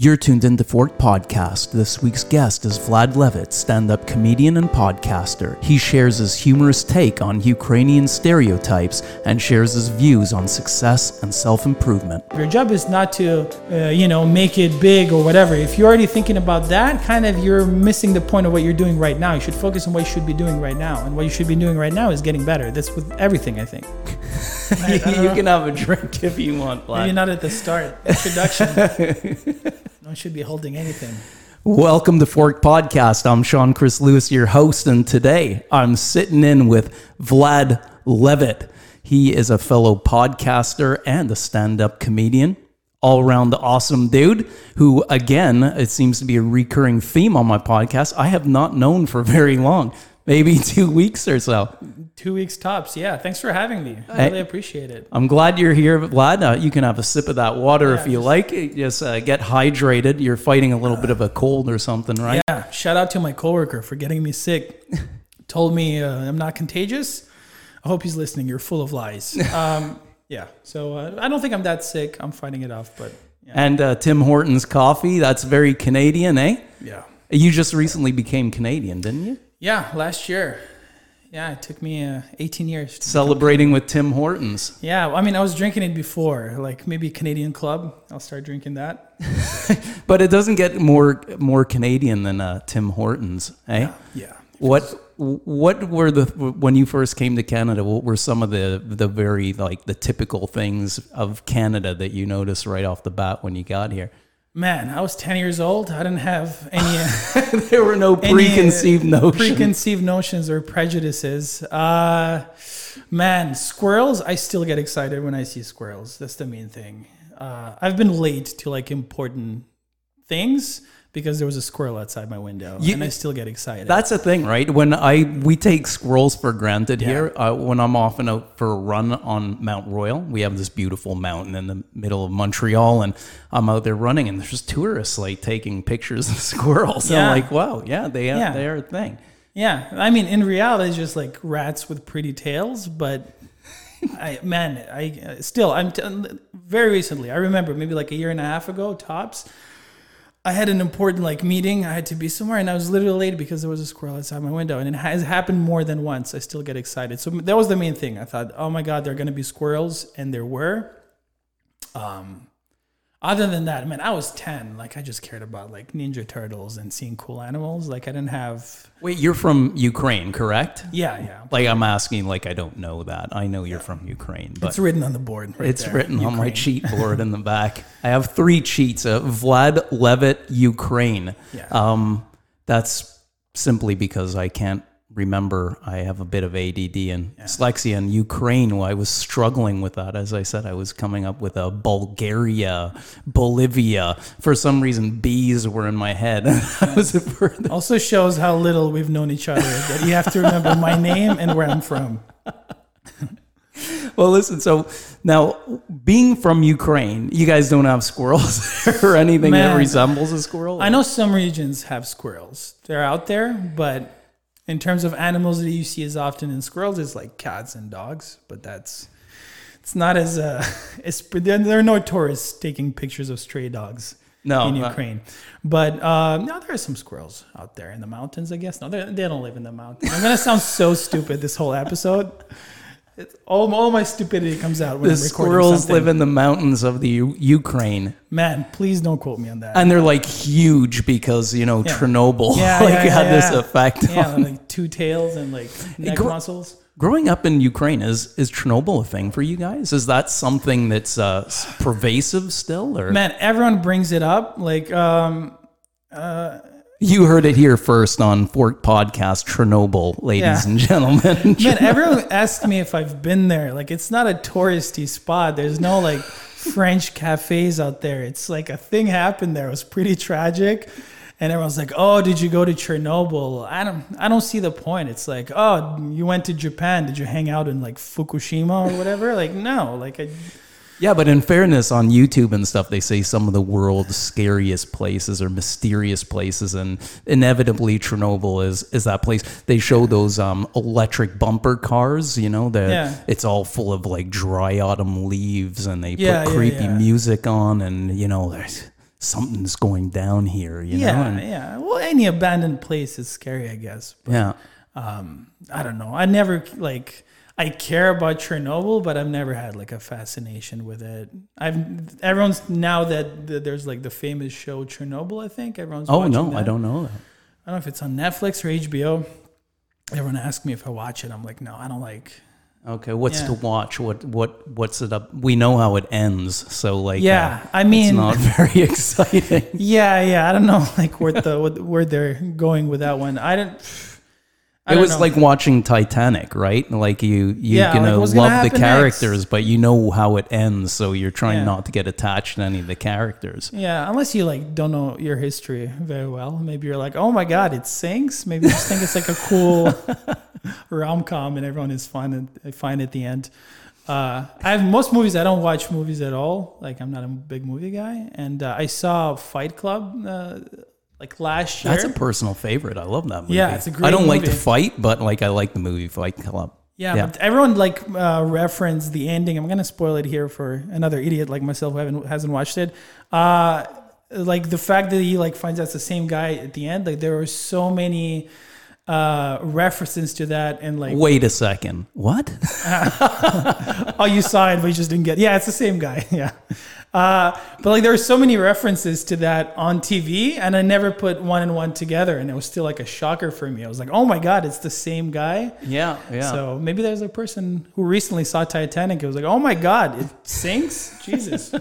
You're tuned into Fork Podcast. This week's guest is Vlad Levitt, stand up comedian and podcaster. He shares his humorous take on Ukrainian stereotypes and shares his views on success and self improvement. Your job is not to, uh, you know, make it big or whatever. If you're already thinking about that, kind of you're missing the point of what you're doing right now. You should focus on what you should be doing right now. And what you should be doing right now is getting better. That's with everything, I think. you can have a drink if you want, Vlad. Maybe not at the start. Introduction. one should be holding anything. Welcome to Fork Podcast. I'm Sean Chris Lewis, your host, and today I'm sitting in with Vlad Levitt. He is a fellow podcaster and a stand up comedian, all around awesome dude who, again, it seems to be a recurring theme on my podcast, I have not known for very long, maybe two weeks or so. Two weeks tops. Yeah. Thanks for having me. I really appreciate it. I'm glad you're here, Vlad. Uh, you can have a sip of that water Yeah, if you just- like. Just uh, get hydrated. You're fighting a little bit of a cold or something, right? Yeah. Shout out to my coworker for getting me sick. Told me uh, I'm not contagious. I hope he's listening. You're full of lies. Um, yeah. So uh, I don't think I'm that sick. I'm fighting it off, but yeah. And uh, Tim Hortons coffee. That's very Canadian, eh? Yeah. You just recently became Canadian, didn't you? Yeah. Last year. Yeah. It took me uh, 18 years. to- Celebrating with Tim Hortons. yeah. I mean, I was drinking it before, like maybe Canadian Club. I'll start drinking that. But it doesn't get more more Canadian than uh, Tim Hortons, eh? Yeah. What what were the when you first came to Canada? What were some of the the very like the typical things of Canada that you noticed right off the bat when you got here? Man, I was 10 years old. I didn't have any. there were no uh, preconceived notions. preconceived notions or prejudices. Uh, man, squirrels. I still get excited when I see squirrels. That's the main thing. Uh, I've been late to like important things because there was a squirrel outside my window, You- and I still get excited. That's the thing, right? When I we take squirrels for granted here. Uh, when I'm often out for a run on Mount Royal, we have this beautiful mountain in the middle of Montreal, and I'm out there running, and there's just tourists like taking pictures of squirrels. And Yeah. I'm like, wow, yeah, they Yeah. they are a thing. yeah, I mean, in reality, it's just like rats with pretty tails, but. I man, I uh, still I'm t- very recently. I remember maybe like a year and a half ago, tops. I had an important like meeting. I had to be somewhere, and I was literally late because there was a squirrel outside my window, and it has happened more than once. I still get excited. So that was the main thing. I thought, oh my god, there are going to be squirrels, and there were. Um, other than that, man, I was ten. Like I just cared about like Ninja Turtles and seeing cool animals. Like I didn't have. Wait, you're from Ukraine, correct? Yeah, yeah. Like I'm asking, like I don't know that. I know you're from Ukraine, but It's written on the board. Right It's there. written on my cheat board in the back. I have three cheats. Uh, Vlad Levitt, Ukraine. Yeah. Um, that's simply because I can't remember. I have a bit of ADD and dyslexia in Ukraine. Well, I was struggling with that. As I said, I was coming up with a Bulgaria, Bolivia. For some reason, bees were in my head. A. Also shows how little we've known each other. That you have to remember my name and where I'm from. Well, listen. So now, being from Ukraine, you guys don't have squirrels or anything that resembles a squirrel. I know some regions have squirrels. They're out there, but in terms of animals that you see as often in squirrels, it's like cats and dogs. But that's it's not as uh, it's there are no tourists taking pictures of stray dogs No, in uh, Ukraine. But uh, no, there are some squirrels out there in the mountains. I guess no, they they don't live in the mountains. I'm gonna sound so stupid this whole episode. It's, all, all my stupidity comes out when The I'm recording squirrels something. live in the mountains of the U- Ukraine, Man, please don't quote me on that. and they're like huge because you know Chernobyl Yeah, like yeah, yeah, had this yeah. effect. yeah, on- like two tails and like neck gr- muscles. Growing up in Ukraine, is is Chernobyl a thing for you guys? Is that something that's uh, s- pervasive still, or Man, everyone brings it up. Like, um, you heard it here first on Fork Podcast? Chernobyl, ladies Yeah. and gentlemen. man, everyone asks me if I've been there. Like, it's not a touristy spot. There's no like French cafes out there. It's like a thing happened there. It was pretty tragic. And everyone's like, "Oh, did you go to Chernobyl?" I don't, I don't see the point. It's like, "Oh, you went to Japan. Did you hang out in like Fukushima or whatever?" Like, no. Like, I, Yeah, but in fairness, on YouTube and stuff, they say some of the world's scariest places or mysterious places, and inevitably Chernobyl is is that place. They show those um, electric bumper cars, you know, that Yeah. it's all full of like dry autumn leaves, and they Yeah, put creepy yeah. music on, and you know, there's something's going down here. You know. yeah, And- yeah. Well, any abandoned place is scary, I guess. But, yeah. um, I don't know. I never like. I care about Chernobyl, but I've never had like a fascination with it. I've everyone's now that th- there's like the famous show Chernobyl. I think everyone's. Oh no, that. I don't know that. I don't know if it's on Netflix or HBO. Everyone asks me if I watch it. I'm like, no, I don't like. Okay, what's Yeah. to watch? What what what's it up? We know how it ends, so like Yeah, uh, I mean, it's not very exciting. yeah, yeah. I don't know, like where the where they're going with that one. I don't. I it was know. like watching Titanic, right? Like you you Yeah, you like, know gonna love the happen next? characters, but you know how it ends, so you're trying Yeah. not to get attached to any of the characters. Yeah, unless you like don't know your history very well. Maybe you're like, oh my god, it sinks. Maybe you just think it's like a cool rom com and everyone is fine and fine at the end. Uh, I have most movies. I don't watch movies at all. Like I'm not a big movie guy. And uh, I saw Fight Club uh, like last year. That's a personal favorite. I love that movie. Yeah, it's a great I don't like to fight, but like I like the movie Fight Club. Yeah, Yeah. but everyone like uh, referenced the ending. I'm gonna spoil it here for another idiot like myself who haven't hasn't watched it. Uh, like the fact that he like finds out it's the same guy at the end. Like there were so many uh, references to that, and like Wait a second. What? oh, you saw it, but you just didn't get. Yeah, it's the same guy. Yeah. Uh, but like there were so many references to that on TV, and I never put one and one together, and it was still like a shocker for me. I was like, oh my god, it's the same guy. yeah, yeah. So maybe there's a person who recently saw Titanic. It was like, oh my god, it sinks. Jesus.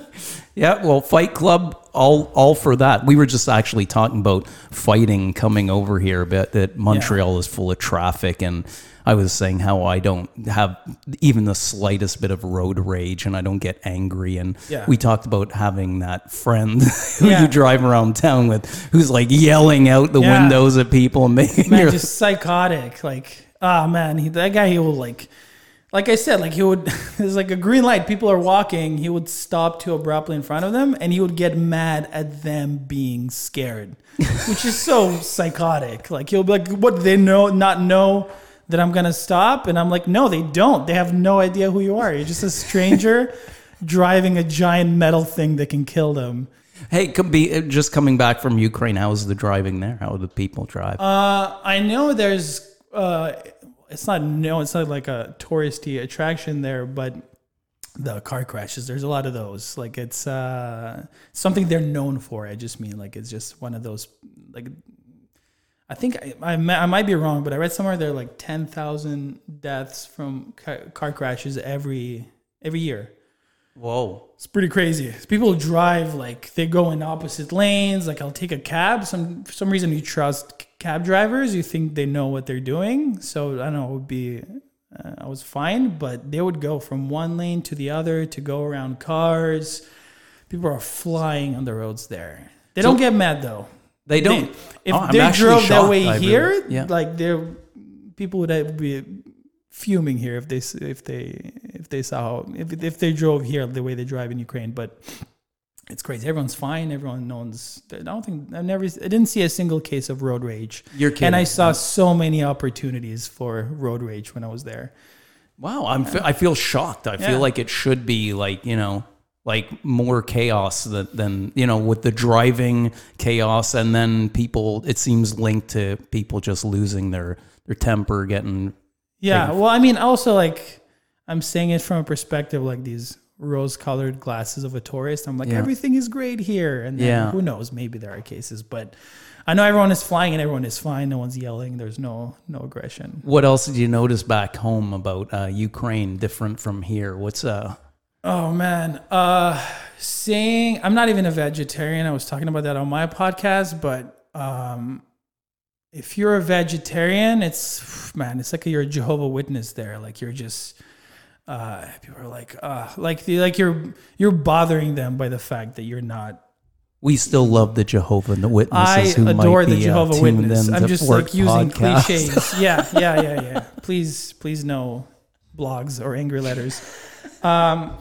Yeah, well, Fight Club, all all for that. We were just actually talking about fighting coming over here, but that Montreal is full of traffic, and I was saying how I don't have even the slightest bit of road rage, and I don't get angry. And Yeah. we talked about having that friend who Yeah. you drive around town with, who's like yelling out the Yeah. windows at people and making Man, your just psychotic. Like, ah man, he, that guy he will like like I said, like he would there's like a green light, people are walking, he would stop too abruptly in front of them and he would get mad at them being scared. which is so psychotic. Like he'll be like, what do they know not know that I'm gonna stop? And I'm like, no, they don't. They have no idea who you are. You're just a stranger driving a giant metal thing that can kill them. Hey, could be uh, just coming back from Ukraine. How's the driving there? How do the people drive? Uh, I know there's uh, it's not no, it's not like a touristy attraction there, but the car crashes. There's a lot of those. Like it's uh something they're known for. I just mean like it's just one of those like. I think I, I, I might be wrong, but I read somewhere there are like ten thousand deaths from car crashes every every year. Whoa. It's pretty crazy. People drive like they go in opposite lanes. Like I'll take a cab. Some for some reason you trust cab drivers. You think they know what they're doing. So I don't know. It would be. Uh, I was fine, but they would go from one lane to the other to go around cars. People are flying on the roads there. They don't get mad though. They don't. If Oh, they drove that way I really- here, yeah. like they're people would be fuming here if they if they if they saw if if they drove here the way they drive in Ukraine. But it's crazy. Everyone's fine. Everyone knows. I don't think I've never. I didn't see a single case of road rage. You're kidding. And I saw so many opportunities for road rage when I was there. Wow, I'm fe- I feel shocked. I Yeah. feel like it should be like you know like more chaos than, than you know with the driving chaos and then people it seems linked to people just losing their their temper getting Yeah. Well, I mean, also like I'm saying it from a perspective like these rose-colored glasses of a tourist. I'm like, Yeah. everything is great here, and then Yeah. who knows? Maybe there are cases, but I know everyone is flying and everyone is fine. No one's yelling. There's no no aggression. what else did you notice back home about uh, Ukraine different from here what's uh Oh man, uh, seeing I'm not even a vegetarian. I was talking about that on my podcast, but um, if you're a vegetarian, it's man, it's like you're a Jehovah Witness there. Like you're just uh, people are like, uh, like the, like you're you're bothering them by the fact that you're not. we still love the Jehovah and the Witnesses who adore might the be, Jehovah uh, Witness. I'm just like using Podcast. cliches. yeah, yeah, yeah, yeah. Please, please no blogs or angry letters. Um,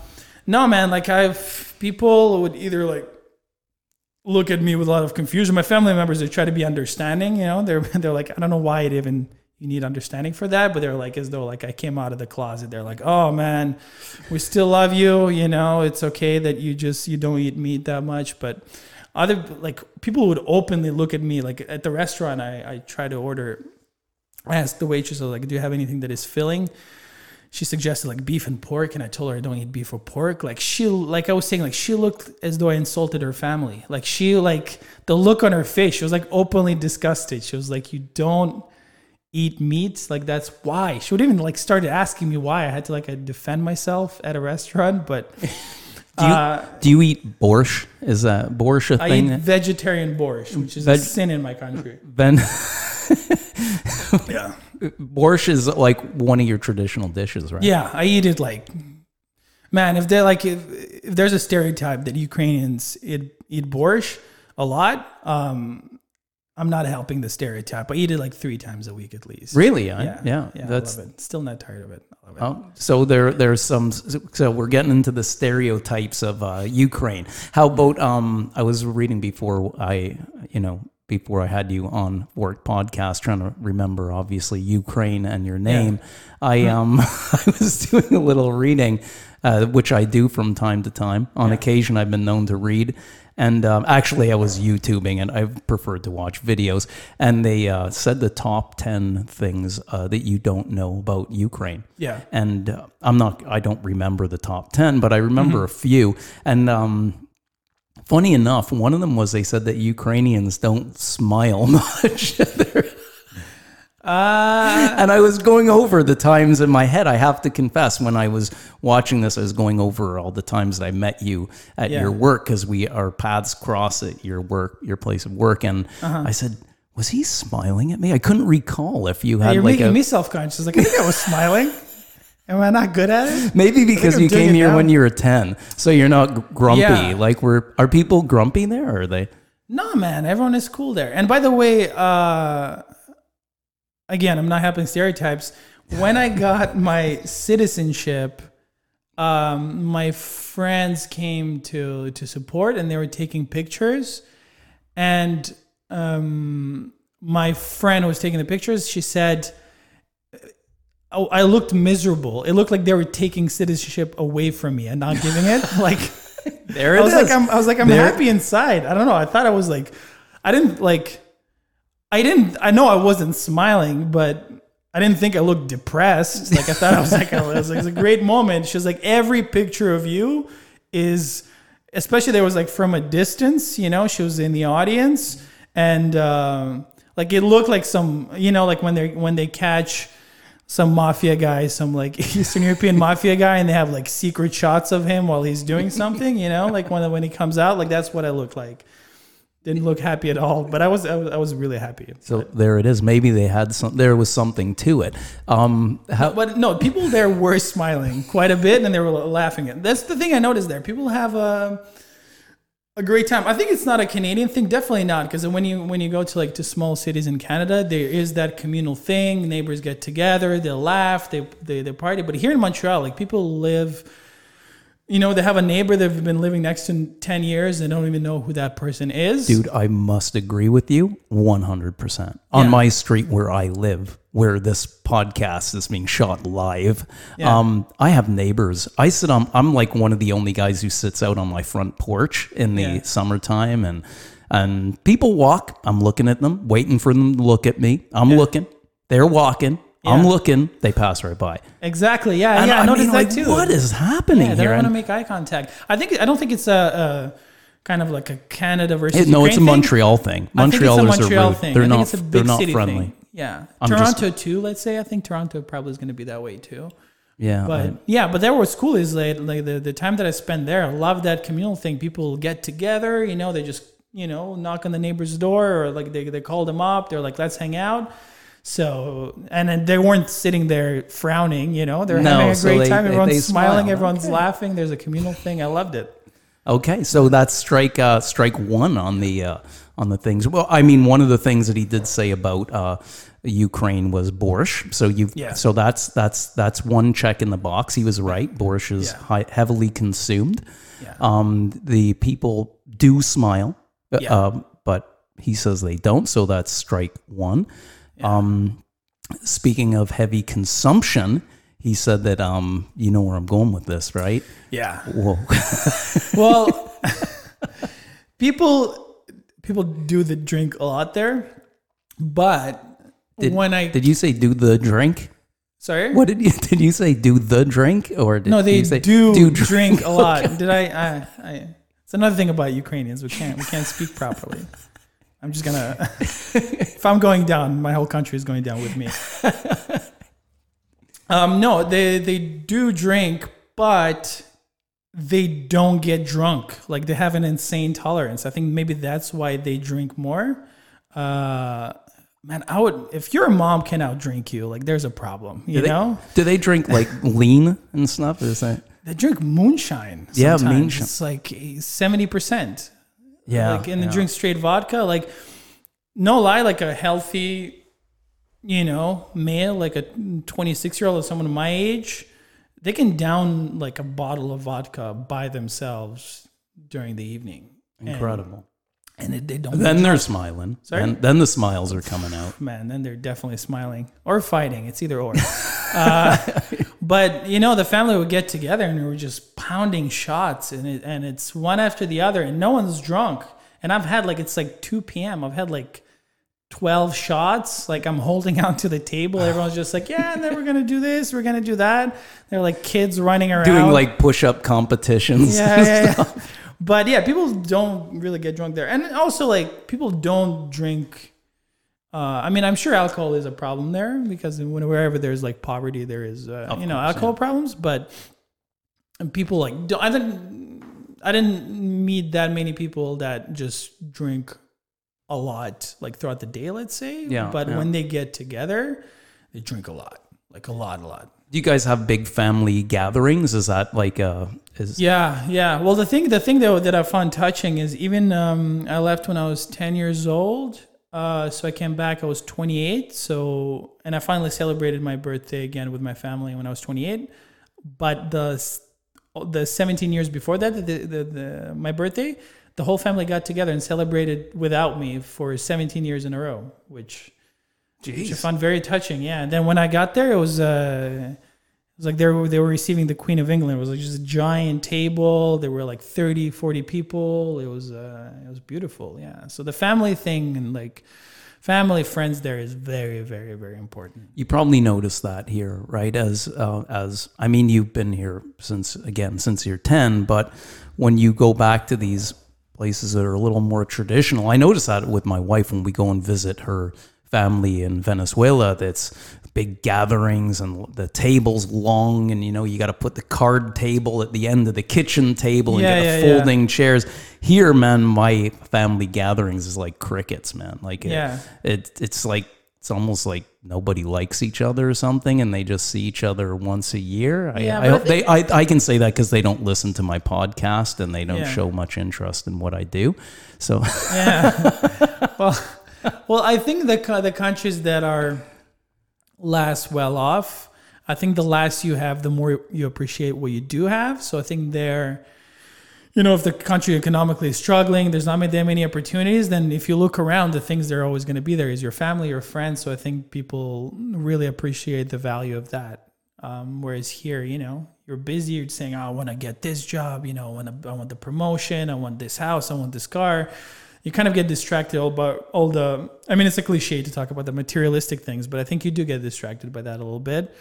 no, man. Like I've people would either like look at me with a lot of confusion. My family members they try to be understanding. You know, they're they're like, I don't know why it even you need understanding for that, but they're like as though like I came out of the closet. They're like, oh man, we still love you. You know, it's okay that you just you don't eat meat that much, but. other like people would openly look at me like at the restaurant. I I try to order. I asked the waitress, like, "Do you have anything that is filling?" She suggested like beef and pork, and I told her I don't eat beef or pork. Like she, like I was saying, like she looked as though I insulted her family. Like she, like the look on her face, she was like openly disgusted. She was like, "You don't." eat meat like that's why she would even like started asking me why i had to like defend myself at a restaurant but Do you, uh, do you eat borscht? Is that borscht a i thing? eat vegetarian borscht which is Veg- a sin in my country then yeah borscht is like one of your traditional dishes, right? yeah i eat it like man if they're like if, if there's a stereotype that ukrainians eat, eat borscht a lot um i'm not helping the stereotype i eat it like three times a week at least Really? I- yeah yeah. yeah That's I love it still not tired of it it. Oh, so there, there's some. So we're getting into the stereotypes of uh, Ukraine. How about? Um, I was reading before I, you know, before I had you on Fork podcast, trying to remember obviously Ukraine and your name. I um, I was doing a little reading, uh, which I do from time to time. On occasion, I've been known to read. And um, actually, I was YouTubing, and I preferred to watch videos. And they uh, said the top ten things uh, that you don't know about Ukraine yeah and uh, I'm not I don't remember the top 10 but I remember a few and um funny enough one of them was they said that Ukrainians don't smile much uh and I was going over the times in my head I have to confess when I was watching this I was going over all the times that I met you at Yeah. your work cuz we our paths cross at your work your place of work and Uh-huh. I said was he smiling at me I couldn't recall if you had You're like making a me self conscious. Like I think I was smiling. Am I not good at it? Maybe because you came here now. when you were 10. So you're not grumpy. Yeah. Like we're are people grumpy there or are they? No, man. Everyone is cool there. And by the way, uh, again, I'm not helping stereotypes. When I got my citizenship, um, my friends came to to support, and they were taking pictures. And um, my friend was taking the pictures, she said. Oh, I looked miserable. It looked like they were taking citizenship away from me and not giving it. Like There I was like, I'm, I was like, I'm There- happy inside. I don't know. I thought I was like, I didn't like, I didn't. I know I wasn't smiling, but I didn't think I looked depressed. Like I thought I was like, it was, like, it was a great moment. She was like, every picture of you is, especially there was like from a distance. You know, she was in the audience, and um, like it looked like some, you know, like when they when they catch some mafia guy, some like Eastern European mafia guy, and they have like secret shots of him while he's doing something, you know, like when when he comes out, like that's what I look like. Didn't look happy at all, but I was I was, I was really happy. so there it is. Maybe they had some there was something to it. Um how But no, people there were smiling quite a bit, and they were laughing. At that's the thing I noticed there. People have a a great time. I think it's not a Canadian thing. Definitely not, because when you when you go to like to small cities in Canada, there is that communal thing. Neighbors get together, they laugh, they they they party. But here in Montreal, like people live. You know, they have a neighbor they've been living next to 10 years. They don't even know who that person is. dude, I must agree with you 100%. On Yeah. my street where I live, where this podcast is being shot live, Yeah. um I have neighbors. I sit on I'm like one of the only guys who sits out on my front porch in the Yeah. summertime and and people walk, I'm looking at them, waiting for them to look at me. I'm looking. They're walking. I'm looking. They pass right by. Exactly. Yeah. And yeah. I, I noticed mean, that like, too. What is happening Yeah, they here? don't want to make eye contact. I think I don't think it's a, a kind of like a Canada versus. it- no, it's a Ukraine thing. Montreal thing. I think it's a Montrealers Montreal are rude. thing. They're I think not. it's a they're big not city friendly. thing. Yeah, I'm just- Toronto too. Let's say I think Toronto probably is going to be that way too. Yeah, But I- yeah, but there was cool is like, like the the time that I spent there. I love that communal thing. People get together. You know, they just you know knock on the neighbor's door or like they they call them up. They're like, let's hang out. So and then they weren't sitting there frowning. You know, they're No, having a so great they- time. Everyone's they smiling. smile. Everyone's Okay. laughing. There's a communal thing. I loved it. Okay, so that's strike uh, strike one on the uh, on the things. Well, I mean, one of the things that he did say about uh, Ukraine was borscht. So you, Yeah. so that's that's that's one check in the box. He was right. Borscht is Yeah. high, heavily consumed. Yeah. Um, the people do smile, uh, Yeah. um, but he says they don't. So that's strike one. Um, speaking of heavy consumption, he said that um, you know where I'm going with this, right? Yeah. Whoa. Well, people people do the drink a lot there, but Did, when I did you say do the drink? sorry, What did you did you say? Do the drink or did no, they you say do, dr- drink a lot. Did I, I? I? It's another thing about Ukrainians. We can't we can't speak properly. I'm just gonna. if I'm going down, my whole country is going down with me. Um, no, they they do drink, but they don't get drunk. Like they have an insane tolerance. I think maybe that's why they drink more. Uh, man, I would if your mom can outdrink you, like there's a problem. You Do they, know, do they drink like lean and stuff? Is that they drink moonshine. Yeah, moonshine. It's like seventy percent. Yeah? like and yeah. drink straight vodka. Like no lie, like a healthy, you know, male, like a twenty six year old or someone my age, they can down like a bottle of vodka by themselves during the evening. Incredible. And, it, they don't. Then they're smiling. Sorry? Then, then the smiles are coming out. man, then they're definitely smiling or fighting. It's either or. uh, but you know, the family would get together and we were just pounding shots, and it, and it's one after the other, and no one's drunk. And I've had like it's like two p.m. I've had like twelve shots. Like I'm holding out to the table. Everyone's just like, yeah, and then we're gonna do this, we're gonna do that. They're like kids running around Doing like push up competitions. yeah, yeah, yeah. But yeah, people don't really get drunk there, and also like people don't drink. Uh, I mean, I'm sure alcohol is a problem there because wherever there's like poverty, there is uh, you know course, alcohol problems. But people like don't, I didn't I didn't meet that many people that just drink a lot like throughout the day. Let's say, Yeah, But yeah. when they get together, they drink a lot, like a lot, a lot. Do you guys have big family gatherings? Is that like uh is Yeah, yeah. Well, the thing, the thing though that I found touching is even um, I left when I was ten years old. Uh, so I came back. I was 28. So and I finally celebrated my birthday again with my family when I was 28. But the the 17 years before that, the, the, the my birthday, the whole family got together and celebrated without me for 17 years in a row, which which I found very touching. Yeah. And then when I got there, it was uh, it was like they were they were receiving the Queen of England. It was like just a giant table. There were like 30, 40 people. It was uh, it was beautiful. Yeah. So the family thing and like family friends there is very very very important. You probably noticed that here, right? As uh, as I mean, you've been here since again since you're ten, but when you go back to these places that are a little more traditional, I notice that with my wife when we go and visit her family in Venezuela. That's big gatherings and the tables long, and you know you got to put the card table at the end of the kitchen table and Yeah, get yeah, the yeah. folding chairs. Here, man, my family gatherings is like crickets, man. Like it- Yeah. it it's like it's almost like nobody likes each other or something and they just see each other once a year i, Yeah, I I they I, I can say that because they don't listen to my podcast and they don't Yeah. show much interest in what i do so Yeah. well, well, I think the the countries that are less well off, I think the less you have, the more you appreciate what you do have. So I think they're, you know, if the country economically is struggling, there's not that many opportunities. Then if you look around, the things that are always going to be there is your family, your friends. So I think people really appreciate the value of that. Um, whereas here, you know, you're busy. You're saying, oh, "I want to get this job. You know, I want, I want the promotion. I want this house. I want this car." You kind of get distracted about all the. I mean, it's a cliche to talk about the materialistic things, but I think you do get distracted by that a little bit.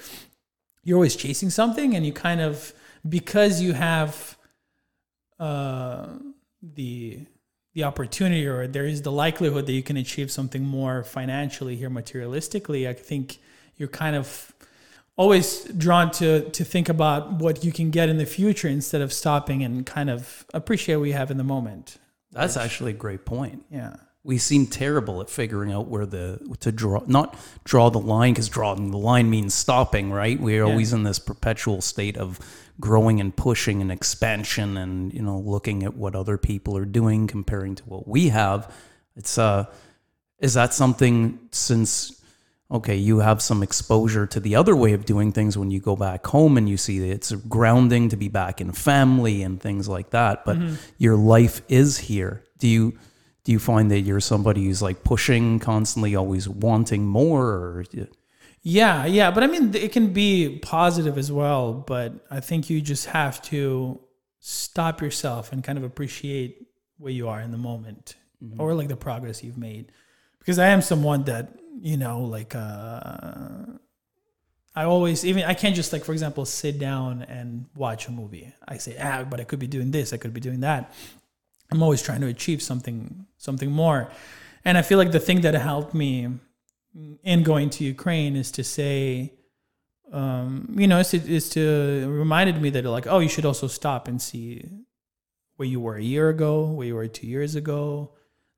You're always chasing something, and you kind of because you have uh, the the opportunity or there is the likelihood that you can achieve something more financially here materialistically i think you're kind of always drawn to to think about what you can get in the future instead of stopping and kind of appreciate what you have in the moment that's actually a great point. Yeah. We seem terrible at figuring out where the to draw not draw the line because drawing the line means stopping right? We're always in this perpetual state of growing and pushing and expansion and you know looking at what other people are doing comparing to what we have. It's uh is that something since okay you have some exposure to the other way of doing things when you go back home and you see that it's grounding to be back in family and things like that but mm-hmm. your life is here do you do you find that you're somebody who's like pushing constantly always wanting more or Yeah, yeah, but I mean, it can be positive as well. But I think you just have to stop yourself and kind of appreciate where you are in the moment. Mm-hmm. or like the progress you've made because i am someone that you know like uh i always even i can't just like for example sit down and watch a movie. I say ah but i could be doing this i could be doing that. I'm always trying to achieve something something more. And i feel like the thing that helped me in going to ukraine is to say um, you know, is to, is to reminded me that like, oh, you should also stop and see where you were a year ago, where you were two years ago,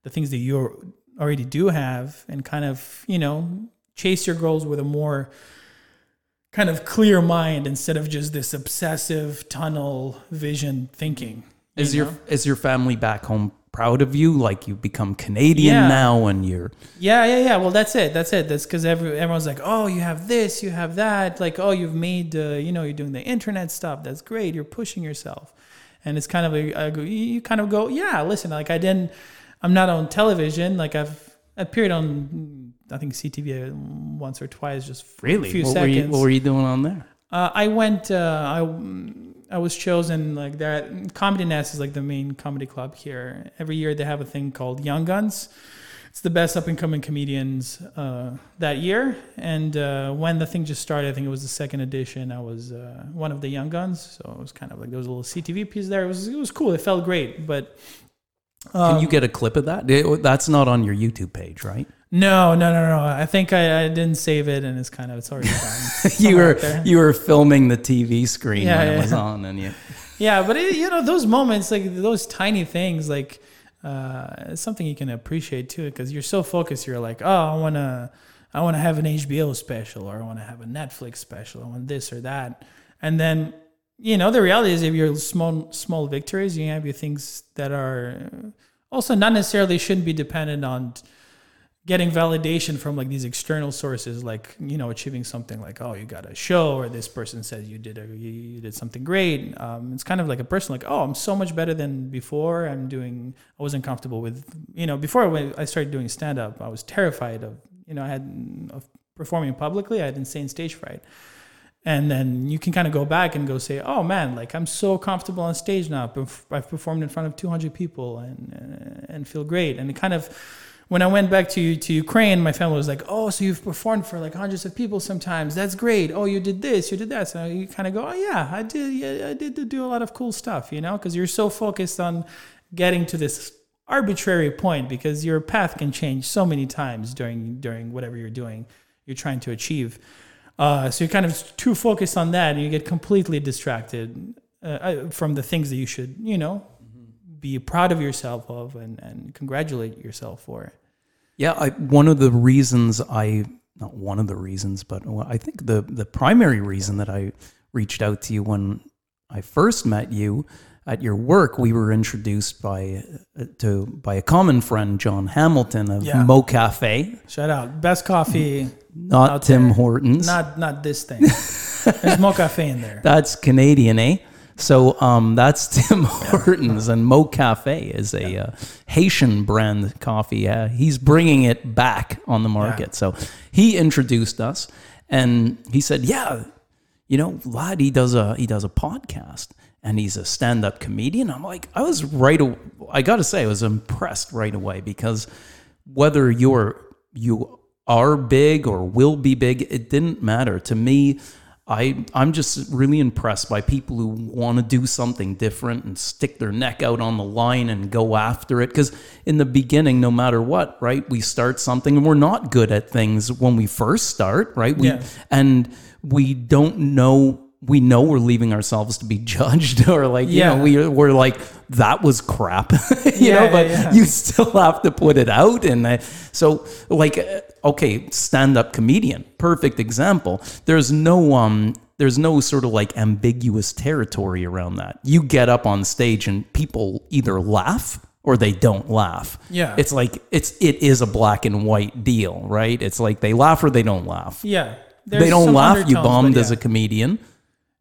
the things that you already do have, and kind of you know chase your goals with a more kind of clear mind instead of just this obsessive tunnel vision thinking. you Is your is your family back home proud of you? Like you become Canadian Yeah. now, and you're Yeah, yeah, yeah. Well, that's it. That's it. That's because every, everyone's like, oh, you have this, you have that. Like, oh, you've made, uh, you know, you're doing the internet stuff. That's great. You're pushing yourself. And it's kind of a, go- you kind of go, yeah, listen, like I didn't, I'm not on television. Like I've appeared on, I think CTV once or twice, just for a few what seconds. were you what were you doing on there? Uh, I went. Uh, I I was chosen like that. Comedy Nest is like the main comedy club here. Every year they have a thing called Young Guns. It's the best up and coming comedians uh, that year. And uh, when the thing just started, I think it was the second edition. I was uh, one of the Young Guns, so it was kind of like there was a little CTV piece there. It was it was cool. It felt great, but. Can um, you get a clip of that? It- that's not on your YouTube page, right? No, no, no, no. I think I, I didn't save it, and it's kind of it's already gone. you were you were filming the TV screen Yeah, when it was on, and you. Yeah, but it, you know those moments, like those tiny things, like uh, it's something you can appreciate too, because you're so focused. You're like, oh, I wanna, I wanna have an HBO special, or I wanna have a Netflix special. I want this or that, and then you know the reality is, if you're small, small victories, you have your things that are also not necessarily shouldn't be dependent on getting validation from like these external sources like you know achieving something like oh you got a show or this person said you did a you, did something great. Um, it's kind of like a person like oh i'm so much better than before. I'm doing i wasn't comfortable with you know before when i started doing stand up i was terrified of you know i had of performing publicly. I had insane stage fright and then you can kind of go back and go say oh man like i'm so comfortable on stage now i've performed in front of 200 people and uh, and feel great and it kind of when I went back to to Ukraine, my family was like, "Oh, so you've performed for like hundreds of people sometimes? That's great. Oh, you did this, you did that." So you kind of go, "Oh yeah, I did. Yeah, I did do a lot of cool stuff," you know, because you're so focused on getting to this arbitrary point because your path can change so many times during during whatever you're doing, you're trying to achieve. Uh, so you're kind of too focused on that, and you get completely distracted uh, uh, from the things that you should, you know, be proud of yourself of and, and congratulate yourself for. Yeah, I, one of the reasons I not one of the reasons, but I think the the primary reason that I reached out to you when I first met you at your work, we were introduced by uh, to by a common friend, John Hamilton of Yeah. Mo Cafe, Shout out, best coffee. not Tim there. Hortons. Not not this thing. There's Mo Cafe in there. That's Canadian, eh? So um, that's Tim Hortons, and Mo Cafe is a uh, Haitian brand coffee. Uh, he's bringing it back on the market. So he introduced us, and he said, "Yeah, you know, Vlad, he does a he does a podcast, and he's a stand up comedian." I'm like, I was right. I got to say, I was impressed right away because whether you're you are big or will be big, it didn't matter to me. I I'm just really impressed by people who want to do something different and stick their neck out on the line and go after it. Because in the beginning, no matter what, right, we start something and we're not good at things when we first start, right? We Yeah. and we don't know. We know we're leaving ourselves to be judged, or like you know, we we're like that was crap, you Yeah, know. But yeah. you still have to put it out, and uh, so like uh, okay, stand up comedian, perfect example. There's no um, there's no sort of like ambiguous territory around that. You get up on stage and people either laugh or they don't laugh. Yeah. it's like it's it is a black and white deal, right? It's like they laugh or they don't laugh. Yeah. they don't laugh. You bombed but as a comedian.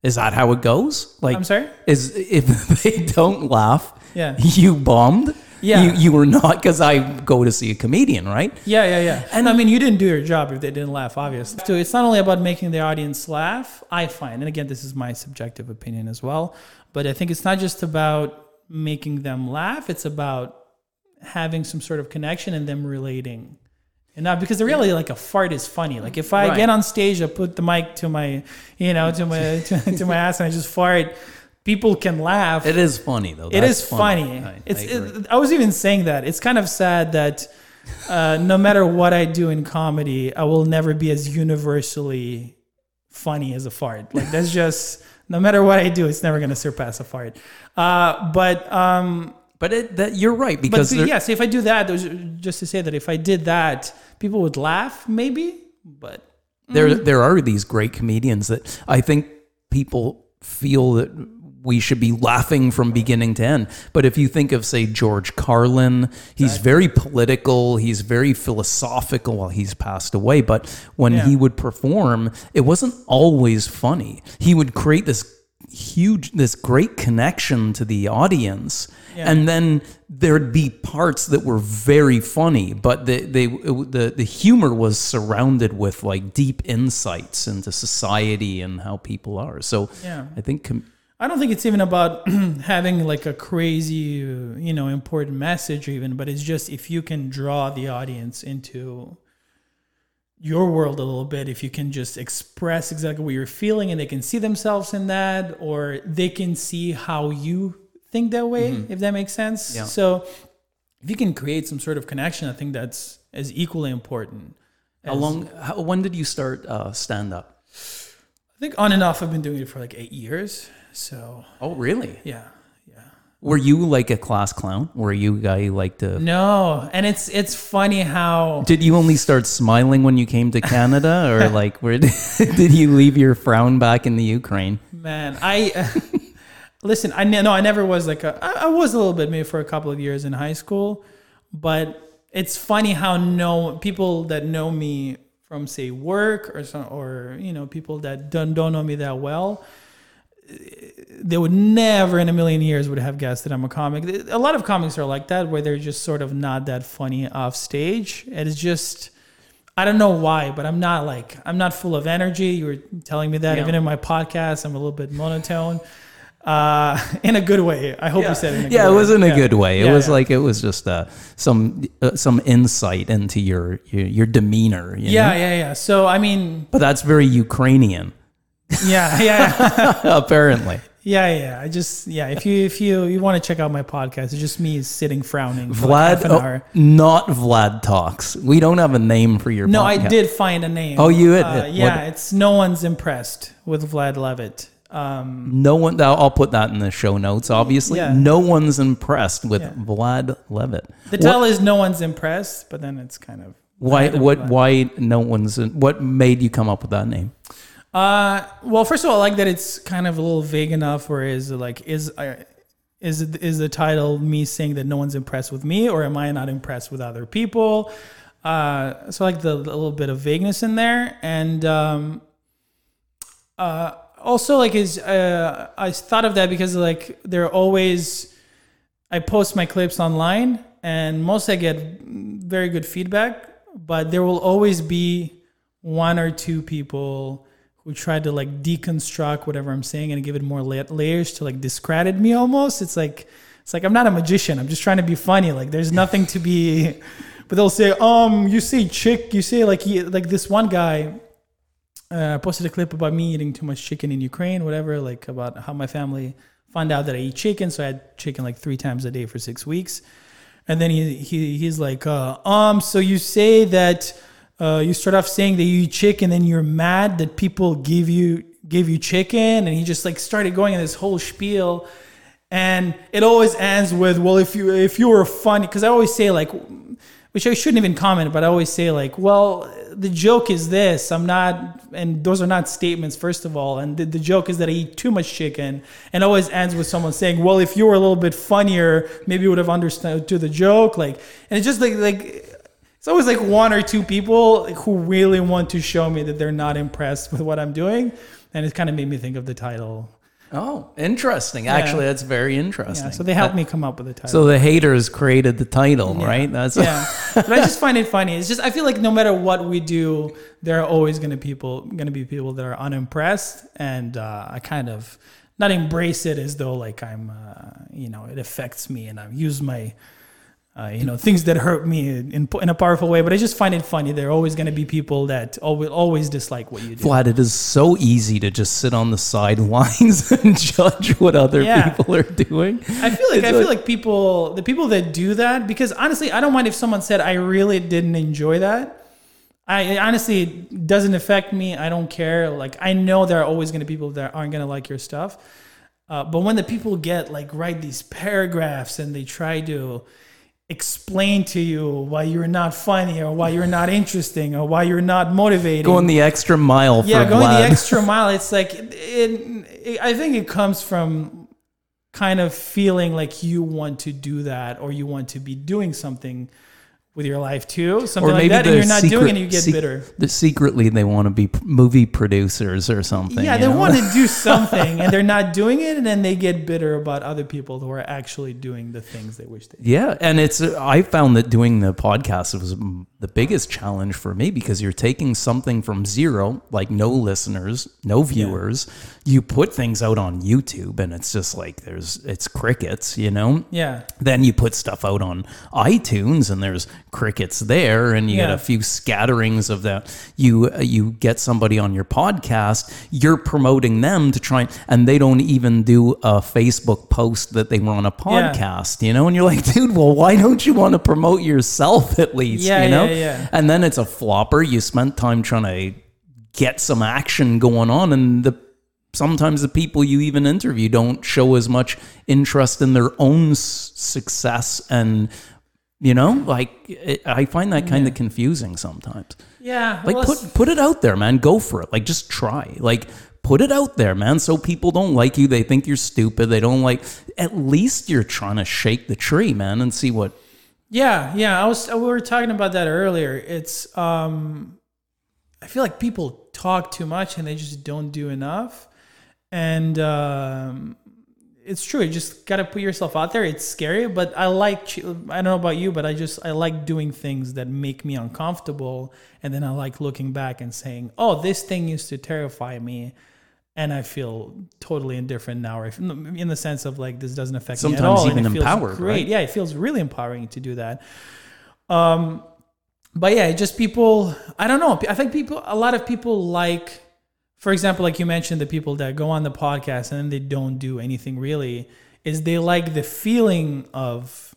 Is that how it goes? Like I'm sorry? Is if they don't laugh, Yeah. you bombed. Yeah. you, you were not because I go to see a comedian, right? Yeah, yeah, yeah. And I mean, you didn't do your job if they didn't laugh, obviously. So it's not only about making the audience laugh, I find, and again, this is my subjective opinion as well, but I think it's not just about making them laugh, it's about having some sort of connection and them relating. And not because the reality, like a fart is funny. Like if I Right. get on stage, I put the mic to my, you know, to my to, to my ass, and I just fart. People can laugh. It is funny though. It That's is funny. I, it's. I it- I was even saying that. It's kind of sad that uh, no matter what I do in comedy, I will never be as universally funny as a fart. Like that's just no matter what I do, it's never going to surpass a fart. Uh, but um, but it, that, you're right but because see, yes, if I do that, just to say that if I did that, people would laugh, maybe. But there Mm-hmm. there are these great comedians that I think people feel that we should be laughing from beginning to end. But if you think of say George Carlin, he's very political, he's very philosophical while he's passed away, but when Yeah. he would perform, it wasn't always funny. He would create this huge this great connection to the audience Yeah. and then there'd be parts that were very funny but the, they the the humor was surrounded with like deep insights into society and how people are so Yeah. i think com- I don't think it's even about having like a crazy, you know, important message, even, but it's just if you can draw the audience into your world a little bit, if you can just express exactly what you're feeling and they can see themselves in that, or they can see how you think that way, if that makes sense. Yeah. So if you can create some sort of connection, I think that's as equally important. how long how, when did you start uh, stand up I think on and off, I've been doing it for like eight years. So oh really yeah. Were you like a class clown were you a guy who liked to No, and it's it's funny how did you only start smiling when you came to canada or like where did you leave your frown back in the ukraine man I listen. I ne- no, I never was like a. I, I was a little bit maybe for a couple of years in high school, but it's funny how no people that know me from say work or some or you know people that don't don't know me that well. They would never in a million years would have guessed that I'm a comic. A lot of comics are like that, where they're just sort of not that funny off stage. It's just, I don't know why, but I'm not like I'm not full of energy. You were telling me that Yeah. even in my podcast, I'm a little bit monotone, uh, in a good way. I hope you said it. In a yeah, good it was in a Yeah. good way. It Yeah, was yeah. like it was just uh, some uh, some insight into your your, your demeanor. You yeah, know? yeah, yeah. So I mean, but that's very Ukrainian, yeah, yeah, apparently. yeah, yeah. I just yeah. If you if you you want to check out my podcast, it's just me sitting frowning like Vlad, an oh, not Vlad talks. We don't have a name for your. No, I did find a name. Oh, you did? Uh, What- yeah, it's no one's impressed with Vlad Levitt. Um, No one. I'll put that in the show notes. Obviously, Yeah. no one's impressed with Yeah. Vlad Levitt. the What- title is no one's impressed, but then it's kind of Why? What? Levitt. Why no one's? What made you come up with that name? Uh, well, first of all, I like that it's kind of a little vague enough. Where is like is uh, is is the title me saying that no one's impressed with me, or am I not impressed with other people? Uh, so I like the, the little bit of vagueness in there, and um, uh, also like is uh, I thought of that because like there are always I post my clips online, and most I get very good feedback, but there will always be one or two people who try to like deconstruct whatever I'm saying and give it more la- layers to like discredit me almost. It's like it's like I'm not a magician. I'm just trying to be funny. Like there's nothing to be. But they'll say, um, you say chick, you say like he, like this one guy uh, posted a clip about me eating too much chicken in Ukraine, whatever, like about how my family found out that I eat chicken. So I had chicken like three times a day for six weeks. And then he, he he's like, uh, um, so you say that uh, you start off saying that you eat chicken, then you're mad that people give you give you chicken, and he just like started going in this whole spiel, and it always ends with, well, if you if you were funny, because I always say like, which I shouldn't even comment, but I always say like, well, the joke is this, I'm not, and those are not statements, first of all, and the, the joke is that I eat too much chicken, and always ends with someone saying, well, if you were a little bit funnier, maybe you would have understood to the joke, like, and it's just like like it's always like one or two people who really want to show me that they're not impressed with what I'm doing, and it kind of made me think of the title. Oh, interesting. Actually, that's very interesting. Yeah, so they helped me come up with the title. So the haters created the title, right? That's yeah, but I just find it funny. It's just I feel like no matter what we do, there are always going to people going to be people that are unimpressed, and uh, I kind of not embrace it as though like I'm, uh, you know, it affects me, and I use my uh, you know things that hurt me in, in a powerful way but i just find it funny there are always going to be people that always, always dislike what you do Vlad, it is so easy to just sit on the sidelines and judge what other Yeah. people are doing. I feel like It's I feel like- like people, the people that do that, because honestly, I don't mind if someone said I really didn't enjoy that. I honestly it doesn't affect me. I don't care. Like I know there are always going to be people that aren't going to like your stuff. Uh, but when the people get like write these paragraphs and they try to explain to you why you're not funny or why you're not interesting or why you're not motivating, Going the extra mile for yeah, going Vlad. the extra mile. It's like it, it, I think it comes from kind of feeling like you want to do that or you want to be doing something with your life too, something like that, and you're not doing it, and you get sec- bitter. the- secretly, they want to be movie producers or something. Yeah, they know? want to do something and they're not doing it, and then they get bitter about other people who are actually doing the things they wish they. did. Yeah, and it's uh, I found that doing the podcast was the biggest challenge for me because you're taking something from zero, like no listeners, no viewers. You put things out on YouTube and it's just like there's it's crickets, you know? Yeah, Then you put stuff out on iTunes and there's crickets there and you get a few scatterings of that. You uh, you get somebody on your podcast, you're promoting them to try and they don't even do a Facebook post that they were on a Yeah. podcast, you know? And you're like, "Dude, well, why don't you want to promote yourself at least, Yeah, you know?" yeah, yeah. And then it's a flopper. You spent time trying to get some action going on and the sometimes the people you even interview don't show as much interest in their own s- success and you know like it, i find that kind of confusing sometimes yeah. like well, put put it out there man go for it like just try like put it out there man so people don't like you they think you're stupid they don't like at least you're trying to shake the tree man and see what Yeah, yeah. I was we were talking about that earlier. It's um I feel like people talk too much and they just don't do enough. And um it's true. You just got to put yourself out there. It's scary, but I like I don't know about you, but I just I like doing things that make me uncomfortable and then I like looking back and saying, "Oh, this thing used to terrify me." And I feel totally indifferent now, or in the sense of like this doesn't affect me at Sometimes all. and even it feels great. right? Yeah, it feels really empowering to do that. Um, but yeah, just people. I don't know. I think people. A lot of people like, for example, like you mentioned, the people that go on the podcast and then they don't do anything really. Is they like the feeling of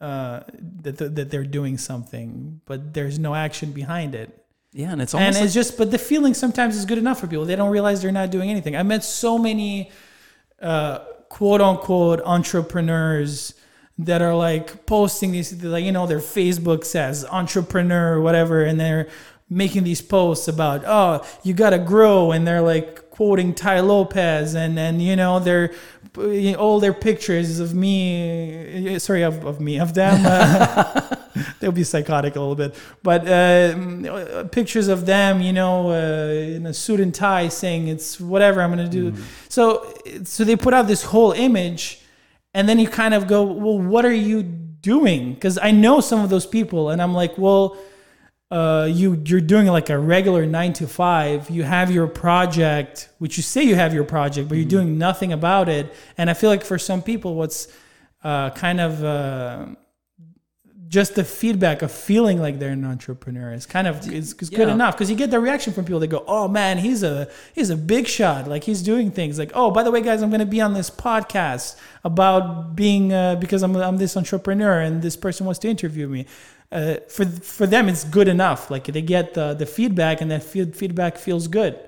uh, that that they're doing something, but there's no action behind it. yeah and it's And it's just, but the feeling sometimes is good enough for people. They don't realize they're not doing anything. I met so many uh, quote unquote entrepreneurs that are like posting these, like, you know, their Facebook says entrepreneur or whatever, and they're making these posts about, oh, you got to grow. And they're like quoting Tai Lopez, and, and you know, they're all their pictures of me, sorry, of, of me, of them. Uh, they'll be psychotic a little bit, but uh, pictures of them, you know, uh, in a suit and tie, saying it's whatever I'm to do. So, so they put out this whole image, and then you kind of go, well, what are you doing? Because I know some of those people, and I'm like, well, uh, you you're doing like a regular nine to five. You have your project, which you say you have your project, but you're doing nothing about it. And I feel like for some people, what's uh, kind of uh, just the feedback of feeling like they're an entrepreneur is kind of is, is good Yeah. enough because you get the reaction from people. They go, "Oh man, he's a he's a big shot. Like he's doing things. Like oh, by the way, guys, I'm going to be on this podcast about being uh, because I'm I'm this entrepreneur and this person wants to interview me." Uh, for for them, it's good enough. Like they get the the feedback, and that feed, feedback feels good.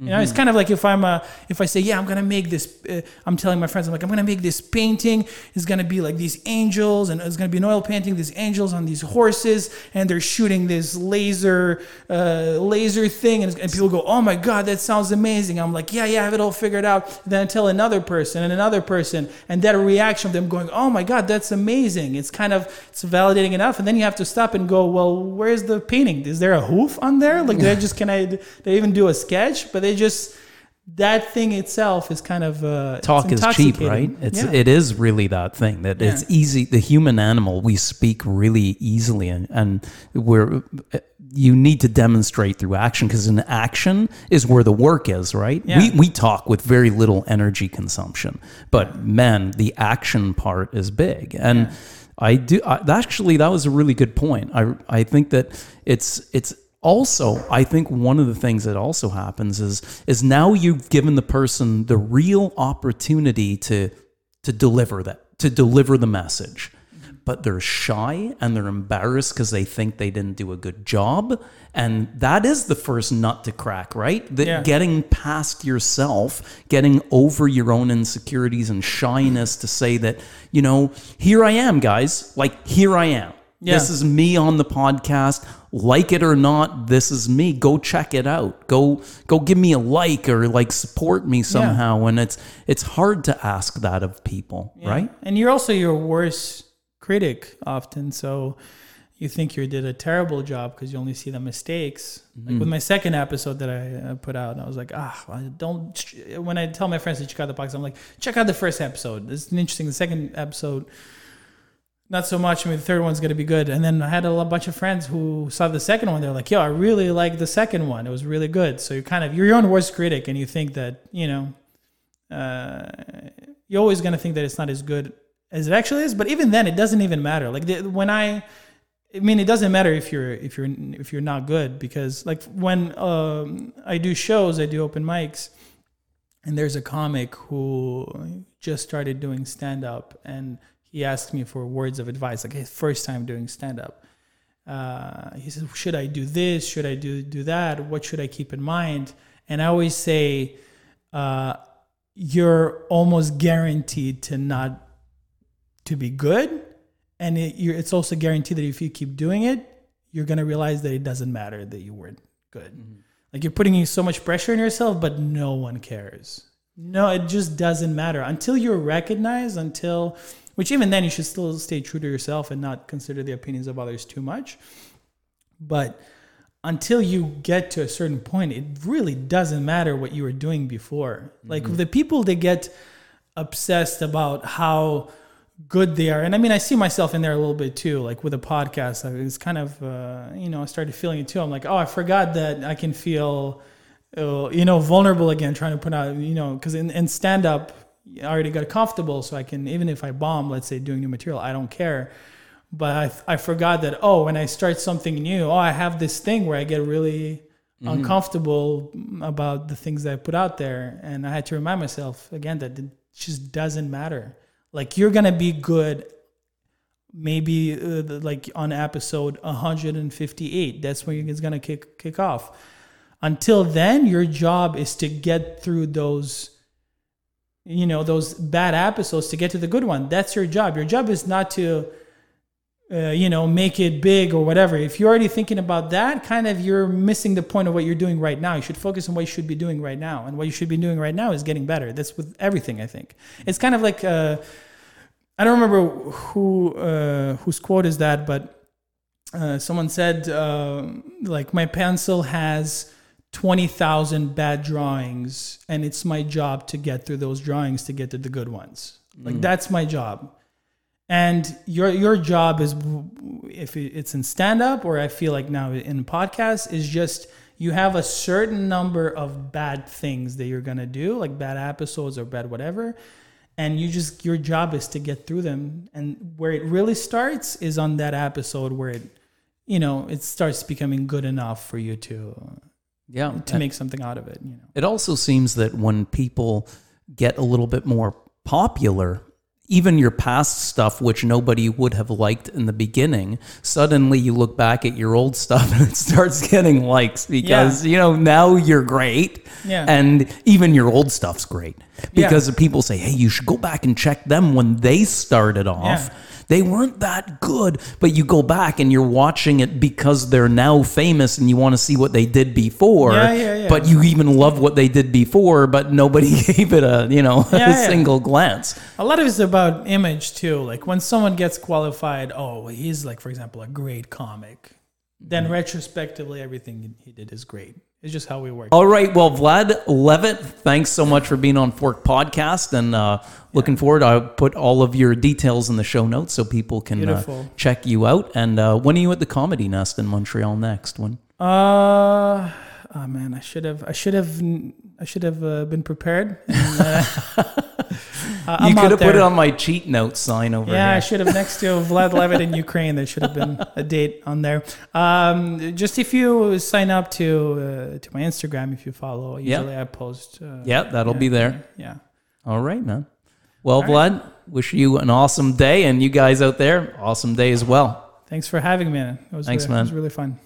You know, it's kind of like if I'm a, if I say, yeah, I'm gonna make this. Uh, I'm telling my friends, I'm like, I'm gonna make this painting. It's gonna be like these angels, and it's gonna be an oil painting. These angels on these horses, and they're shooting this laser, uh, laser thing, and, and people go, oh my god, that sounds amazing. I'm like, yeah, yeah, I have it all figured out. Then I tell another person and another person, and that reaction of them going, oh my god, that's amazing. It's kind of it's validating enough, and then you have to stop and go, well, where's the painting? Is there a hoof on there? Like, did I just can I? Did I even do a sketch? But they just that thing itself is kind of uh, talk is cheap, right? It's Yeah. it is really that thing that it's easy. The human animal, we speak really easily, and and we're you need to demonstrate through action because in action is where the work is, right? Yeah. We we talk with very little energy consumption, but man, the action part is big and. I do. I, actually, that was a really good point. I I think that it's it's also I think one of the things that also happens is is now you've given the person the real opportunity to to deliver that to deliver the message but they're shy and they're embarrassed because they think they didn't do a good job. And that is the first nut to crack, right? That Yeah. getting past yourself, getting over your own insecurities and shyness to say that, you know, here I am, guys. Like, here I am. Yeah. This is me on the podcast. Like it or not, this is me. Go check it out. Go go give me a like or like support me somehow. And it's it's hard to ask that of people, right? And you're also your worst critic often. So you think you did a terrible job because you only see the mistakes. Like with my second episode that I uh, put out, I was like, ah, I don't. When I tell my friends to check out the podcast, I'm like, check out the first episode. This is interesting. The second episode, not so much. I mean, the third one's gonna be good. And then I had a bunch of friends who saw the second one. They're like, yo, I really like the second one. It was really good. So you kind of you're your own worst critic, and you think that you know uh, you're always going to think that it's not as good as it actually is. But even then, it doesn't even matter. Like the, when I, I mean, it doesn't matter if you're if you're if you're not good because like when um, I do shows, I do open mics, and there's a comic who just started doing stand up, and he asked me for words of advice, like his first time doing stand up. Uh, he says, "Should I do this? Should I do do that? What should I keep in mind?" And I always say, uh, "You're almost guaranteed to not to be good, and it, you're, it's also guaranteed that if you keep doing it, you're gonna realize that it doesn't matter that you weren't good. Like you're putting so much pressure on yourself, but no one cares. No, it just doesn't matter until you're recognized. Until, which even then you should still stay true to yourself and not consider the opinions of others too much. But until you get to a certain point, it really doesn't matter what you were doing before. Like the people that get obsessed about how good they are, and I mean, I see myself in there a little bit too. Like with a podcast, I was kind of, uh, you know, I started feeling it too. I'm like, oh, I forgot that I can feel, uh, you know, vulnerable again, trying to put out, you know, because in, in stand up, I already got comfortable, so I can even if I bomb, let's say doing new material, I don't care. But I, I forgot that oh when i start something new oh i have this thing where i get really uncomfortable about the things that i put out there. And i had to remind myself again that it just doesn't matter. Like you're gonna be good maybe uh, like on episode 158 that's when it's gonna kick kick off. Until then your job is to get through those you know those bad episodes to get to the good one that's your job your job is not to uh, you know, make it big or whatever. If you're already thinking about that, kind of you're missing the point of what you're doing right now. You should focus on what you should be doing right now. And what you should be doing right now is getting better. That's with everything, I think. It's kind of like, uh, I don't remember who uh, whose quote is that, but uh, someone said, uh, like, my pencil has 20,000 bad drawings, and it's my job to get through those drawings to get to the good ones. Like, mm. that's my job. And your your job is if it's in stand up or I feel like now in podcast is just you have a certain number of bad things that you're gonna do like bad episodes or bad whatever and you just your job is to get through them. And where it really starts is on that episode where it you know it starts becoming good enough for you to Yeah. to make something out of it you know It also seems that when people get a little bit more popular, even your past stuff, which nobody would have liked in the beginning, suddenly you look back at your old stuff and it starts getting likes because, you know, now you're great. Yeah. And even your old stuff's great Yeah. because people say, hey, you should go back and check them when they started off. They weren't that good, but you go back and you're watching it because they're now famous and you want to see what they did before. Yeah, yeah, yeah. But you even love what they did before, but nobody gave it a you know Yeah, a yeah. single glance. A lot of it's about image too. Like when someone gets qualified, oh, he's like, for example, a great comic. Then Mm-hmm. retrospectively, everything he did is great. It's just how we work. All right, well, Vlad Levitt, thanks so much for being on Fork Podcast, and uh, looking forward. I'll put all of your details in the show notes so people can uh, check you out. And uh, when are you at the Comedy Nest in Montreal next? When? Uh, oh man, I should have, I should have, I should have uh, been prepared. And, uh, you could have put it on my cheat note sign over here. Yeah, I should have next to Vlad Levitt in Ukraine. There should have been a date on there. Um, just if you sign up to uh, to my Instagram, if you follow, Yeah. usually I post. Uh, Yeah, that'll be there. Yeah. All right, man. Well, Vlad, wish you an awesome day, and you guys out there, awesome day as well. Thanks for having me. It was Thanks, really, man. It was really fun.